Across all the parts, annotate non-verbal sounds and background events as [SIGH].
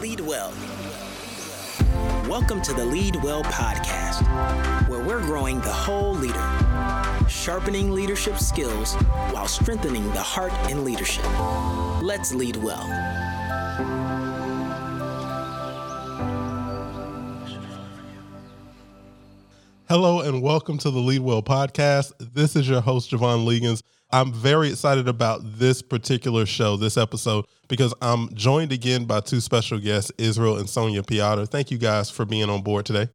Lead Well. Welcome to the Lead Well podcast, where we're growing the whole leader, sharpening leadership skills while strengthening the heart in leadership. Let's lead well. Hello and welcome to the Lead Well podcast. This is your host, Javon Legans. I'm very excited about this particular show, this episode, because I'm joined again by two special guests, Israel and Sonia Piotr. Thank you guys for being on board today.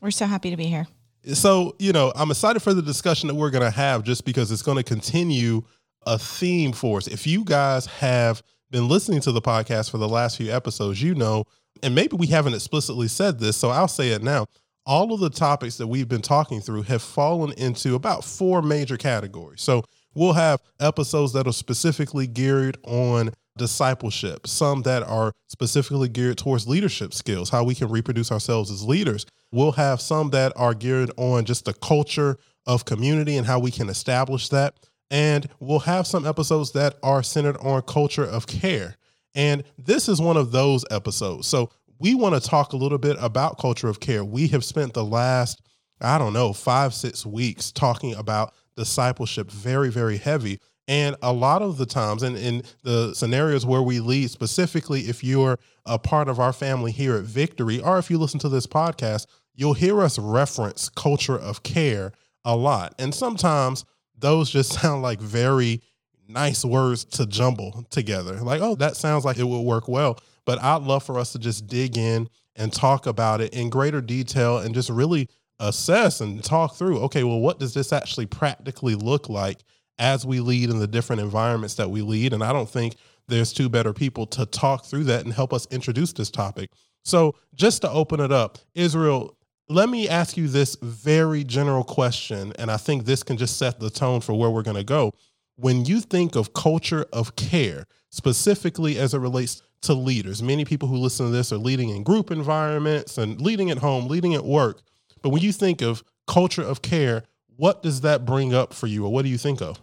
We're so happy to be here. So, you know, I'm excited for the discussion that we're going to have just because it's going to continue a theme for us. If you guys have been listening to the podcast for the last few episodes, you know, and maybe we haven't explicitly said this, so I'll say it now. All of the topics that we've been talking through have fallen into about four major categories. So, we'll have episodes that are specifically geared on discipleship, some that are specifically geared towards leadership skills, how we can reproduce ourselves as leaders. We'll have some that are geared on just the culture of community and how we can establish that. And we'll have some episodes that are centered on culture of care. And this is one of those episodes. So we want to talk a little bit about culture of care. We have spent the last, I don't know, five, six weeks talking about discipleship very, very heavy. And a lot of the times, and in the scenarios where we lead, specifically if you're a part of our family here at Victory, or if you listen to this podcast, you'll hear us reference culture of care a lot. And sometimes those just [LAUGHS] sound like very nice words to jumble together. Like, oh, that sounds like it would work well. But I'd love for us to just dig in and talk about it in greater detail and just really assess and talk through okay, well, what does this actually practically look like as we lead in the different environments that we lead? And I don't think there's two better people to talk through that and help us introduce this topic. So, just to open it up, Israel, let me ask you this very general question. And I think this can just set the tone for where we're going to go. When you think of culture of care, specifically as it relates to leaders, many people who listen to this are leading in group environments and leading at home, leading at work. But when you think of culture of care, what does that bring up for you, or what do you think of?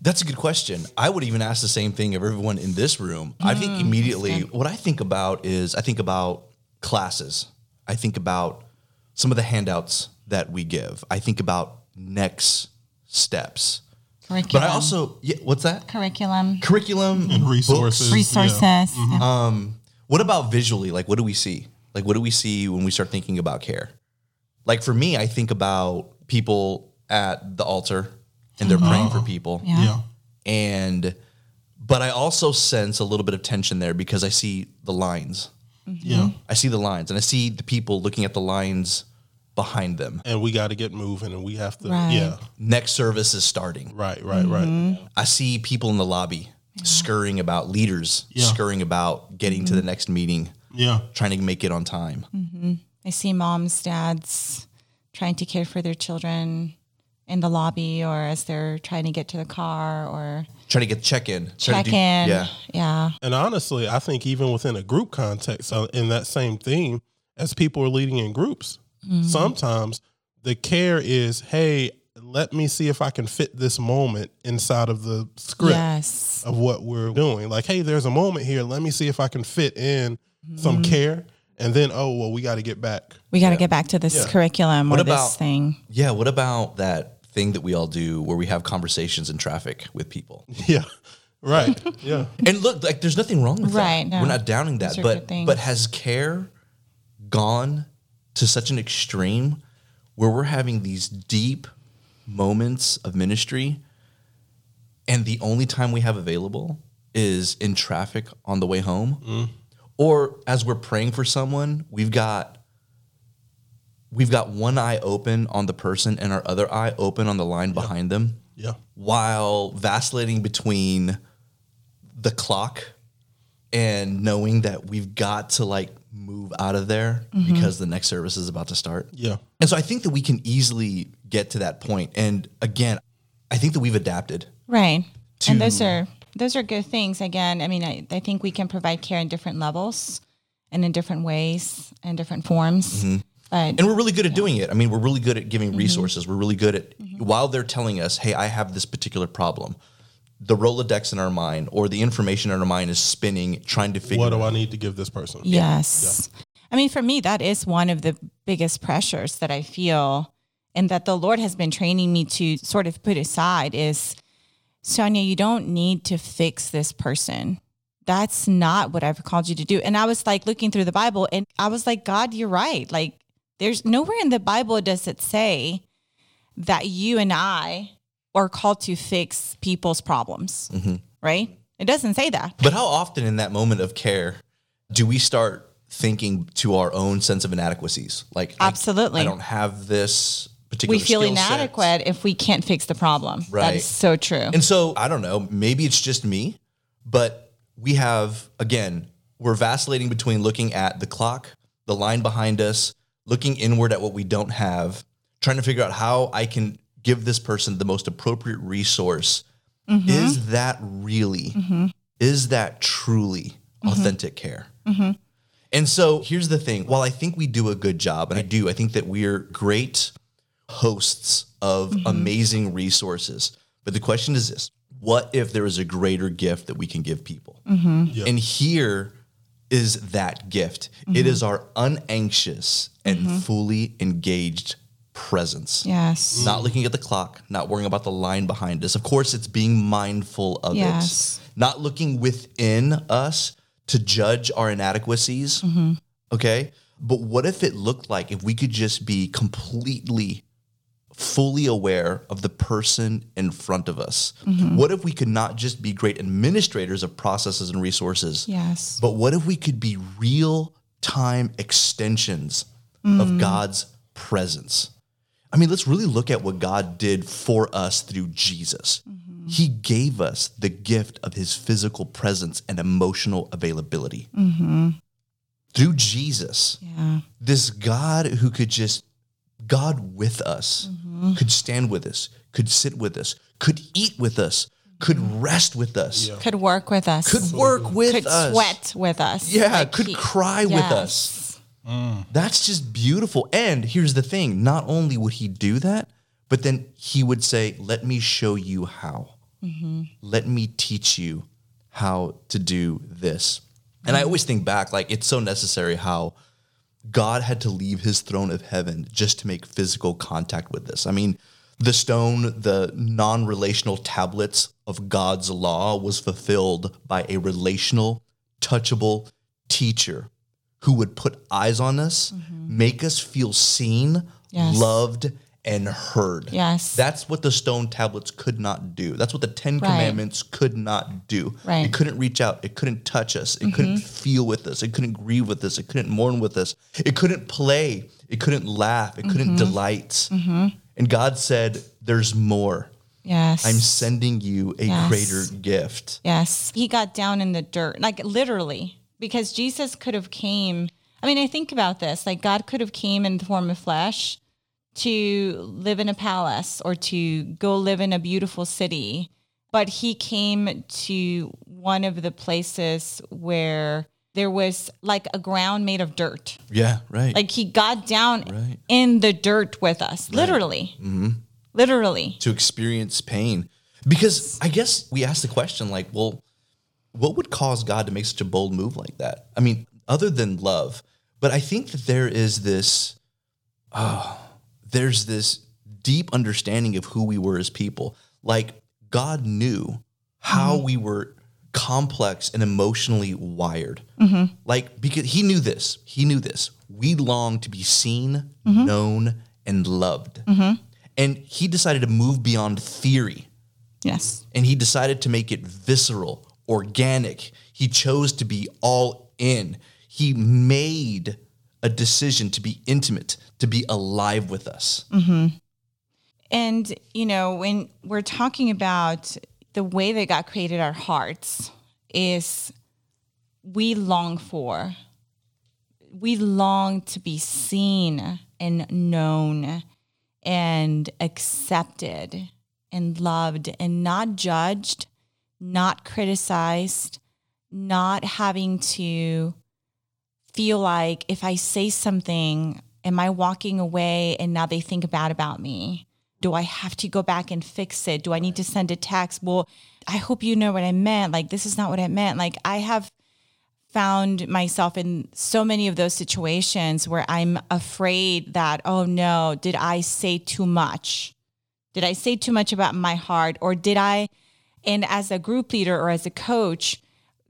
That's a good question. I would even ask the same thing of everyone in this room. I think immediately what I think about is I think about classes. I think about some of the handouts that we give. I think about next steps. Curriculum. But I also yeah, what's that? curriculum, Curriculum And resources. books. resources. Mm-hmm. Um, what about visually? Like, what do we see? Like, what do we see when we start thinking about care? Like for me, I think about people at the altar and they're praying for oh. people. Yeah. Yeah. And but I also sense a little bit of tension there because I see the lines. Mm-hmm. Yeah. I see the lines and I see the people looking at the lines behind them. And we got to get moving and we have to, Right. yeah. Next service is starting. Right, right, right. Mm-hmm. I see people in the lobby scurrying about leaders, Yeah. scurrying about getting to mm-hmm. the next meeting, Yeah. trying to make it on time. I see moms, dads trying to care for their children in the lobby or as they're trying to get to the car or Trying to get check in. check in. Yeah. Yeah. And honestly, I think even within a group context, uh, in that same theme, as people are leading in groups, sometimes the care is, hey, let me see if I can fit this moment inside of the script Yes. of what we're doing. Like, hey, there's a moment here. Let me see if I can fit in some care. And then, oh, well, we got to get back. We got to get back to this Yeah. curriculum What or about- this thing. Yeah. What about that thing that we all do where we have conversations in traffic with people? [LAUGHS] Yeah. Right. [LAUGHS] yeah. And look, like there's nothing wrong with Right, that. no. We're not downing that. But but has care gone to such an extreme where we're having these deep moments of ministry and the only time we have available is in traffic on the way home? Mm. Or as we're praying for someone, we've got we've got one eye open on the person and our other eye open on the line behind them Yeah. while vacillating between the clock and knowing that we've got to like move out of there mm-hmm. because the next service is about to start. Yeah. And so I think that we can easily get to that point. And again, I think that we've adapted. Right. to- and those are those are good things. Again, I mean, I, I think we can provide care in different levels and in different ways and different forms. Mm-hmm. But And we're really good at doing it. I mean, we're really good at giving mm-hmm. resources. We're really good at mm-hmm. while they're telling us, "Hey, I have this particular problem." the Rolodex in our mind or the information in our mind is spinning, trying to figure What do out I need to give this person? Yes. I mean, for me, that is one of the biggest pressures that I feel and that the Lord has been training me to sort of put aside is Sonia, you don't need to fix this person. That's not what I've called you to do. And I was like looking through the Bible and I was like, God, you're right. Like, there's nowhere in the Bible does it say that you and I are called to fix people's problems, mm-hmm. right? It doesn't say that. But how often in that moment of care do we start thinking to our own sense of inadequacies? Like, I- Absolutely. I, don't have this particular we feel inadequate if we can't fix the problem. That Right. is so true. And so I don't know, maybe it's just me, but we have, again, we're vacillating between looking at the clock, the line behind us, looking inward at what we don't have, trying to figure out how I can give this person the most appropriate resource. Mm-hmm. Is that really, mm-hmm. is that truly mm-hmm. authentic care? And so here's the thing while I think we do a good job, and I do, I think that we're great hosts of mm-hmm. amazing resources. But the question is this what if there is a greater gift that we can give people? Mm-hmm. And here is that gift it mm-hmm. is our unanxious and fully engaged presence. yes. Not looking at the clock, not worrying about the line behind us. Of course, it's being mindful of Yes. it. Not looking within us to judge our inadequacies. Okay. But what if it looked like if we could just be completely fully aware of the person in front of us? What if we could not just be great administrators of processes and resources? Yes. But what if we could be real time extensions Mm. of God's presence? I mean, let's really look at what God did for us through Jesus. Mm-hmm. He gave us the gift of his physical presence and emotional availability. Through Jesus, Yeah. this God who could just, God with us, Mm-hmm. could stand with us, could sit with us, could eat with us, could rest with us, Could work with us. could work with could us. sweat with us. Yeah, Like could he- cry with Yes. us. That's just beautiful. And here's the thing not only would he do that, but then he would say, Let me show you how. Let me teach you how to do this. And I always think back, like, it's so necessary how God had to leave his throne of heaven just to make physical contact with this. I mean, the stone, the non relational tablets of God's law was fulfilled by a relational, touchable teacher who would put eyes on us, mm-hmm. make us feel seen, Yes. loved, and heard. Yes. That's what the stone tablets could not do. That's what the Ten Right. Commandments could not do. Right. It couldn't reach out. It couldn't touch us. It couldn't mm-hmm. feel with us. It couldn't grieve with us. It couldn't mourn with us. It couldn't play. It couldn't laugh. It couldn't mm-hmm. delight. Mm-hmm. And God said, There's more. Yes. I'm sending you a Yes. greater gift. Yes. He got down in the dirt, like literally, because Jesus could have came. I mean, I think about this, like God could have came in the form of flesh to live in a palace or to go live in a beautiful city, but he came to one of the places where there was like a ground made of dirt. Yeah, right. Like he got down Right. in the dirt with us, literally. Mm-hmm. Literally. to experience pain. Because I guess we asked the question like, well, what would cause God to make such a bold move like that? I mean, other than love, but I think that there is this, oh, there's this deep understanding of who we were as people. Like God knew how mm-hmm. we were complex and emotionally wired. Mm-hmm. Like because he knew this, he knew this. We long to be seen, mm-hmm. known, and loved. And he decided to move beyond theory Yes. and he decided to make it visceral, organic. He chose to be all in. He made a decision to be intimate, to be alive with us. Mm-hmm. And, you know, when we're talking about the way that God created our hearts, is we long for, we long to be seen and known and accepted and loved and not judged, not criticized, not having to feel like if I say something, am I walking away and now they think bad about me? Do I have to go back and fix it? Do I need to send a text? Well, I hope you know what I meant. Like, this is not what I meant. Like, I have found myself in so many of those situations where I'm afraid that, oh no, did I say too much? Did I say too much about my heart? Or did I, and as a group leader or as a coach,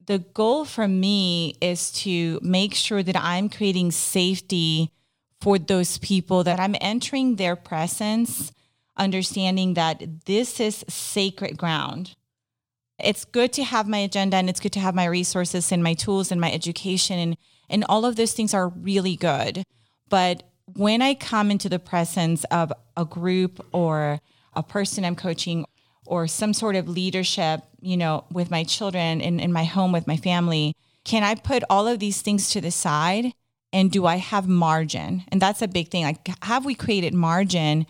the goal for me is to make sure that I'm creating safety for those people, that I'm entering their presence, understanding that this is sacred ground. It's good to have my agenda and it's good to have my resources and my tools and my education and, and all of those things are really good. But when I come into the presence of a group or a person I'm coaching or some sort of leadership, you know, with my children and in my home with my family, can I put all of these things to the side? And do I have margin? And that's a big thing. Like, have we created margin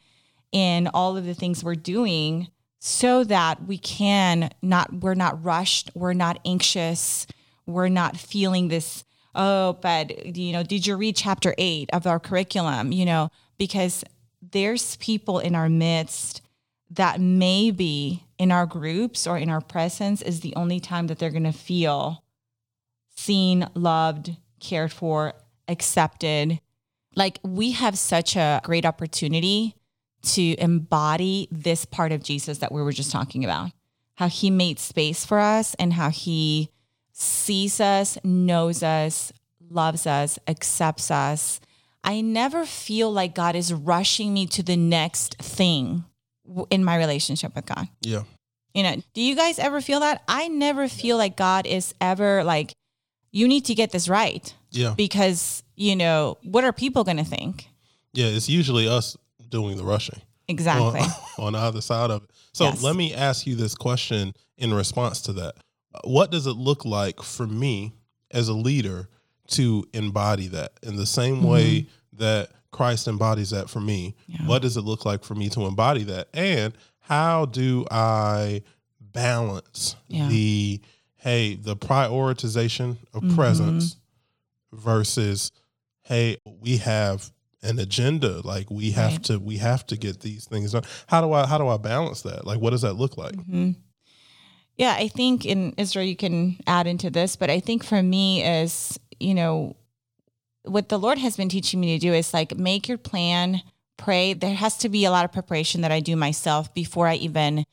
in all of the things we're doing so that we can not, we're not rushed, we're not anxious, we're not feeling this, oh, but, you know, did you read chapter eight of our curriculum? You know, because there's people in our midst that maybe in our groups or in our presence is the only time that they're going to feel seen, loved, cared for, accepted. Like we have such a great opportunity to embody this part of Jesus that we were just talking about. How he made space for us and how he sees us, knows us, loves us, accepts us. I never feel like God is rushing me to the next thing in my relationship with God. Yeah. You know, do you guys ever feel that? I never feel like God is ever like, you need to get this right. Yeah. Because, you know, what are people going to think? Yeah. It's usually us doing the rushing. Exactly. On, [LAUGHS] on either side of it. So Yes. let me ask you this question in response to that. Uh, what does it look like for me as a leader to embody that in the same mm-hmm. way that Christ embodies that for me? Mm-hmm. Yeah. What does it look like for me to embody that? And how do I balance Yeah. the hey, the prioritization of Mm-hmm. presence versus hey, we have an agenda like we have Right. to we have to get these things done. How do I how do I balance that? Like what does that look like? hmm Yeah, I think in Israel, you can add into this, but I think for me is, you know, what the Lord has been teaching me to do is like make your plan, pray. There has to be a lot of preparation that I do myself before I even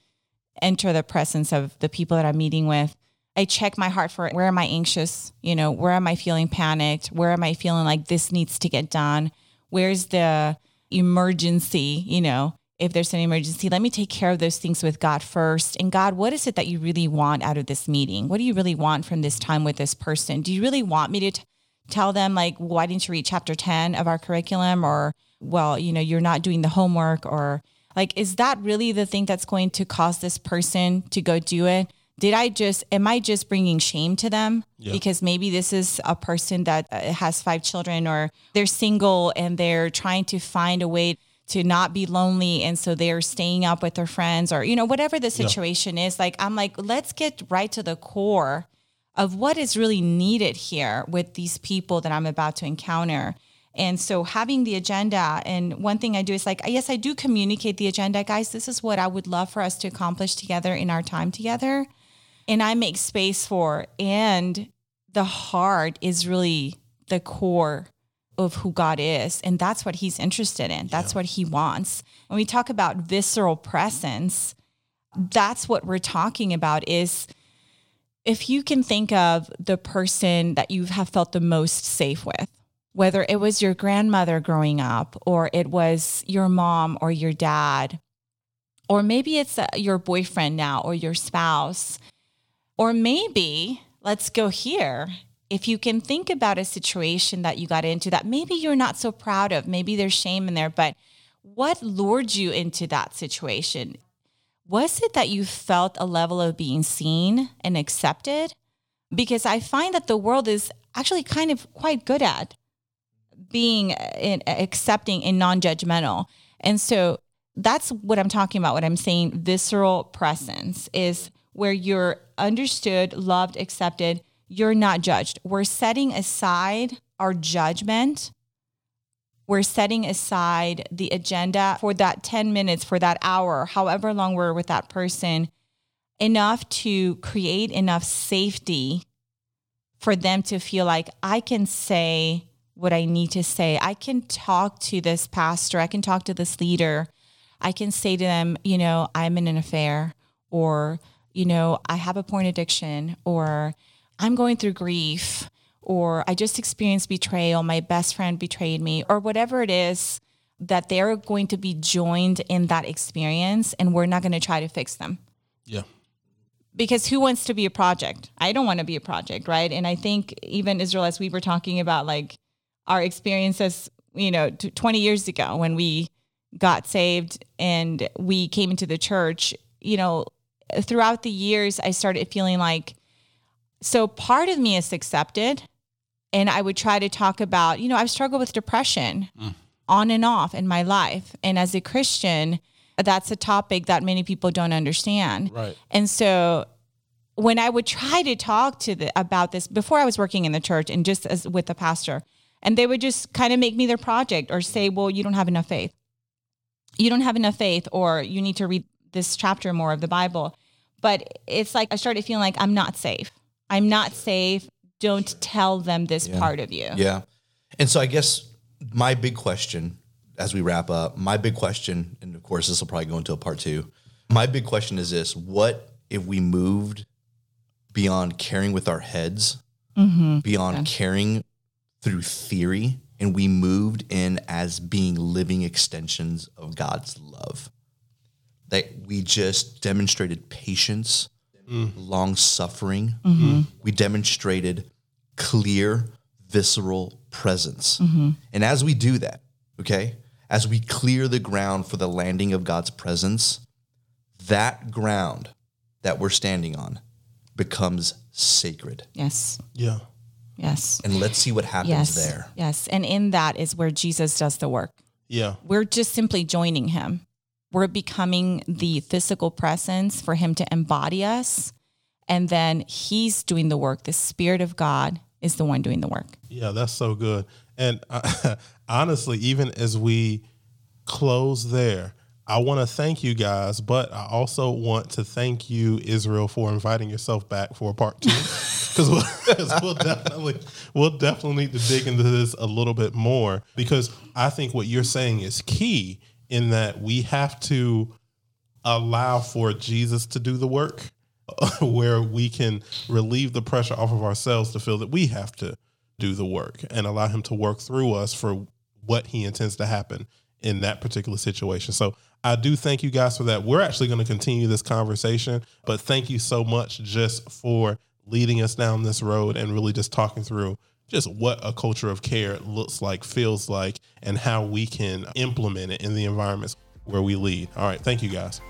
enter the presence of the people that I'm meeting with. I check my heart for where am I anxious? You know, where am I feeling panicked? Where am I feeling like this needs to get done? Where's the emergency? You know, if there's an emergency, let me take care of those things with God first. And God, what is it that you really want out of this meeting? What do you really want from this time with this person? Do you really want me to t- tell them, like, why didn't you read chapter 10 of our curriculum? Or, well, you know, you're not doing the homework? Or, like, is that really the thing that's going to cause this person to go do it? Did I just, am I just bringing shame to them? Yeah. Because maybe this is a person that uh, has five children or they're single and they're trying to find a way to not be lonely. And so they're staying up with their friends or, you know, whatever the situation is. Like, I'm like, let's get right to the core of what is really needed here with these people that I'm about to encounter. And so having the agenda, and one thing I do is like, yes, I do communicate the agenda, guys. This is what I would love for us to accomplish together in our time together. And I make space for, and the heart is really the core of who God is. And that's what he's interested in. That's what he wants. When we talk about visceral presence, that's what we're talking about is if you can think of the person that you have felt the most safe with, whether it was your grandmother growing up, or it was your mom or your dad, or maybe it's uh, your boyfriend now or your spouse, or maybe let's go here. If you can think about a situation that you got into that maybe you're not so proud of, maybe there's shame in there, but what lured you into that situation? Was it that you felt a level of being seen and accepted? Because I find that the world is actually kind of quite good at being in, accepting and non-judgmental. And so that's what I'm talking about. What I'm saying, visceral presence is where you're understood, loved, accepted. You're not judged. We're setting aside our judgment we're setting aside the agenda for that 10 minutes, for that hour, however long we're with that person. enough to create enough safety for them to feel like I can say what I need to say. I can talk to this pastor, I can talk to this leader. I can say to them, you know, I'm in an affair or you know, I have a porn addiction or I'm going through grief or I just experienced betrayal, my best friend betrayed me or whatever it is that they're going to be joined in that experience and we're not going to try to fix them Yeah. because who wants to be a project? I don't want to be a project, right? And I think even Israel, as we were talking about, like our experiences, you know, t- 20 years ago when we got saved and we came into the church, you know, throughout the years, I started feeling like, so part of me is accepted. And I would try to talk about, you know, I've struggled with depression on and off in my life. And as a Christian, that's a topic that many people don't understand. Right. And so when I would try to talk to the, about this before I was working in the church and just as with the pastor, and they would just kind of make me their project or say, well, you don't have enough faith. You don't have enough faith, or you need to read this chapter more of the Bible. But it's like I started feeling like I'm not safe. I'm not safe. Don't tell them this part of you. Yeah. And so I guess my big question as we wrap up, my big question, and of course this will probably go into a part two. My big question is this what if we moved beyond caring with our heads, mm-hmm. beyond caring through theory, and we moved in as being living extensions of God's love? That we just demonstrated patience, mm. long suffering. Mm-hmm. We demonstrated clear, visceral presence. Mm-hmm. And as we do that, okay, as we clear the ground for the landing of God's presence, that ground that we're standing on becomes sacred. Yes. Yeah. Yes. And let's see what happens Yes. there. Yes. And in that is where Jesus does the work. Yeah. We're just simply joining him. We're becoming the physical presence for him to embody us. And then he's doing the work. The Spirit of God is the one doing the work. Yeah, that's so good. And uh, [LAUGHS] honestly, even as we close there, I want to thank you guys, but I also want to thank you, Israel, for inviting yourself back for part two, [LAUGHS] because we'll, we'll definitely we'll definitely need to dig into this a little bit more. Because I think what you're saying is key in that we have to allow for Jesus to do the work, [LAUGHS] where we can relieve the pressure off of ourselves to feel that we have to do the work and allow him to work through us for what he intends to happen in that particular situation. So I do thank you guys for that. We're actually going to continue this conversation, but thank you so much just for leading us down this road and really just talking through just what a culture of care looks like, feels like, and how we can implement it in the environments where we lead. All right. Thank you guys.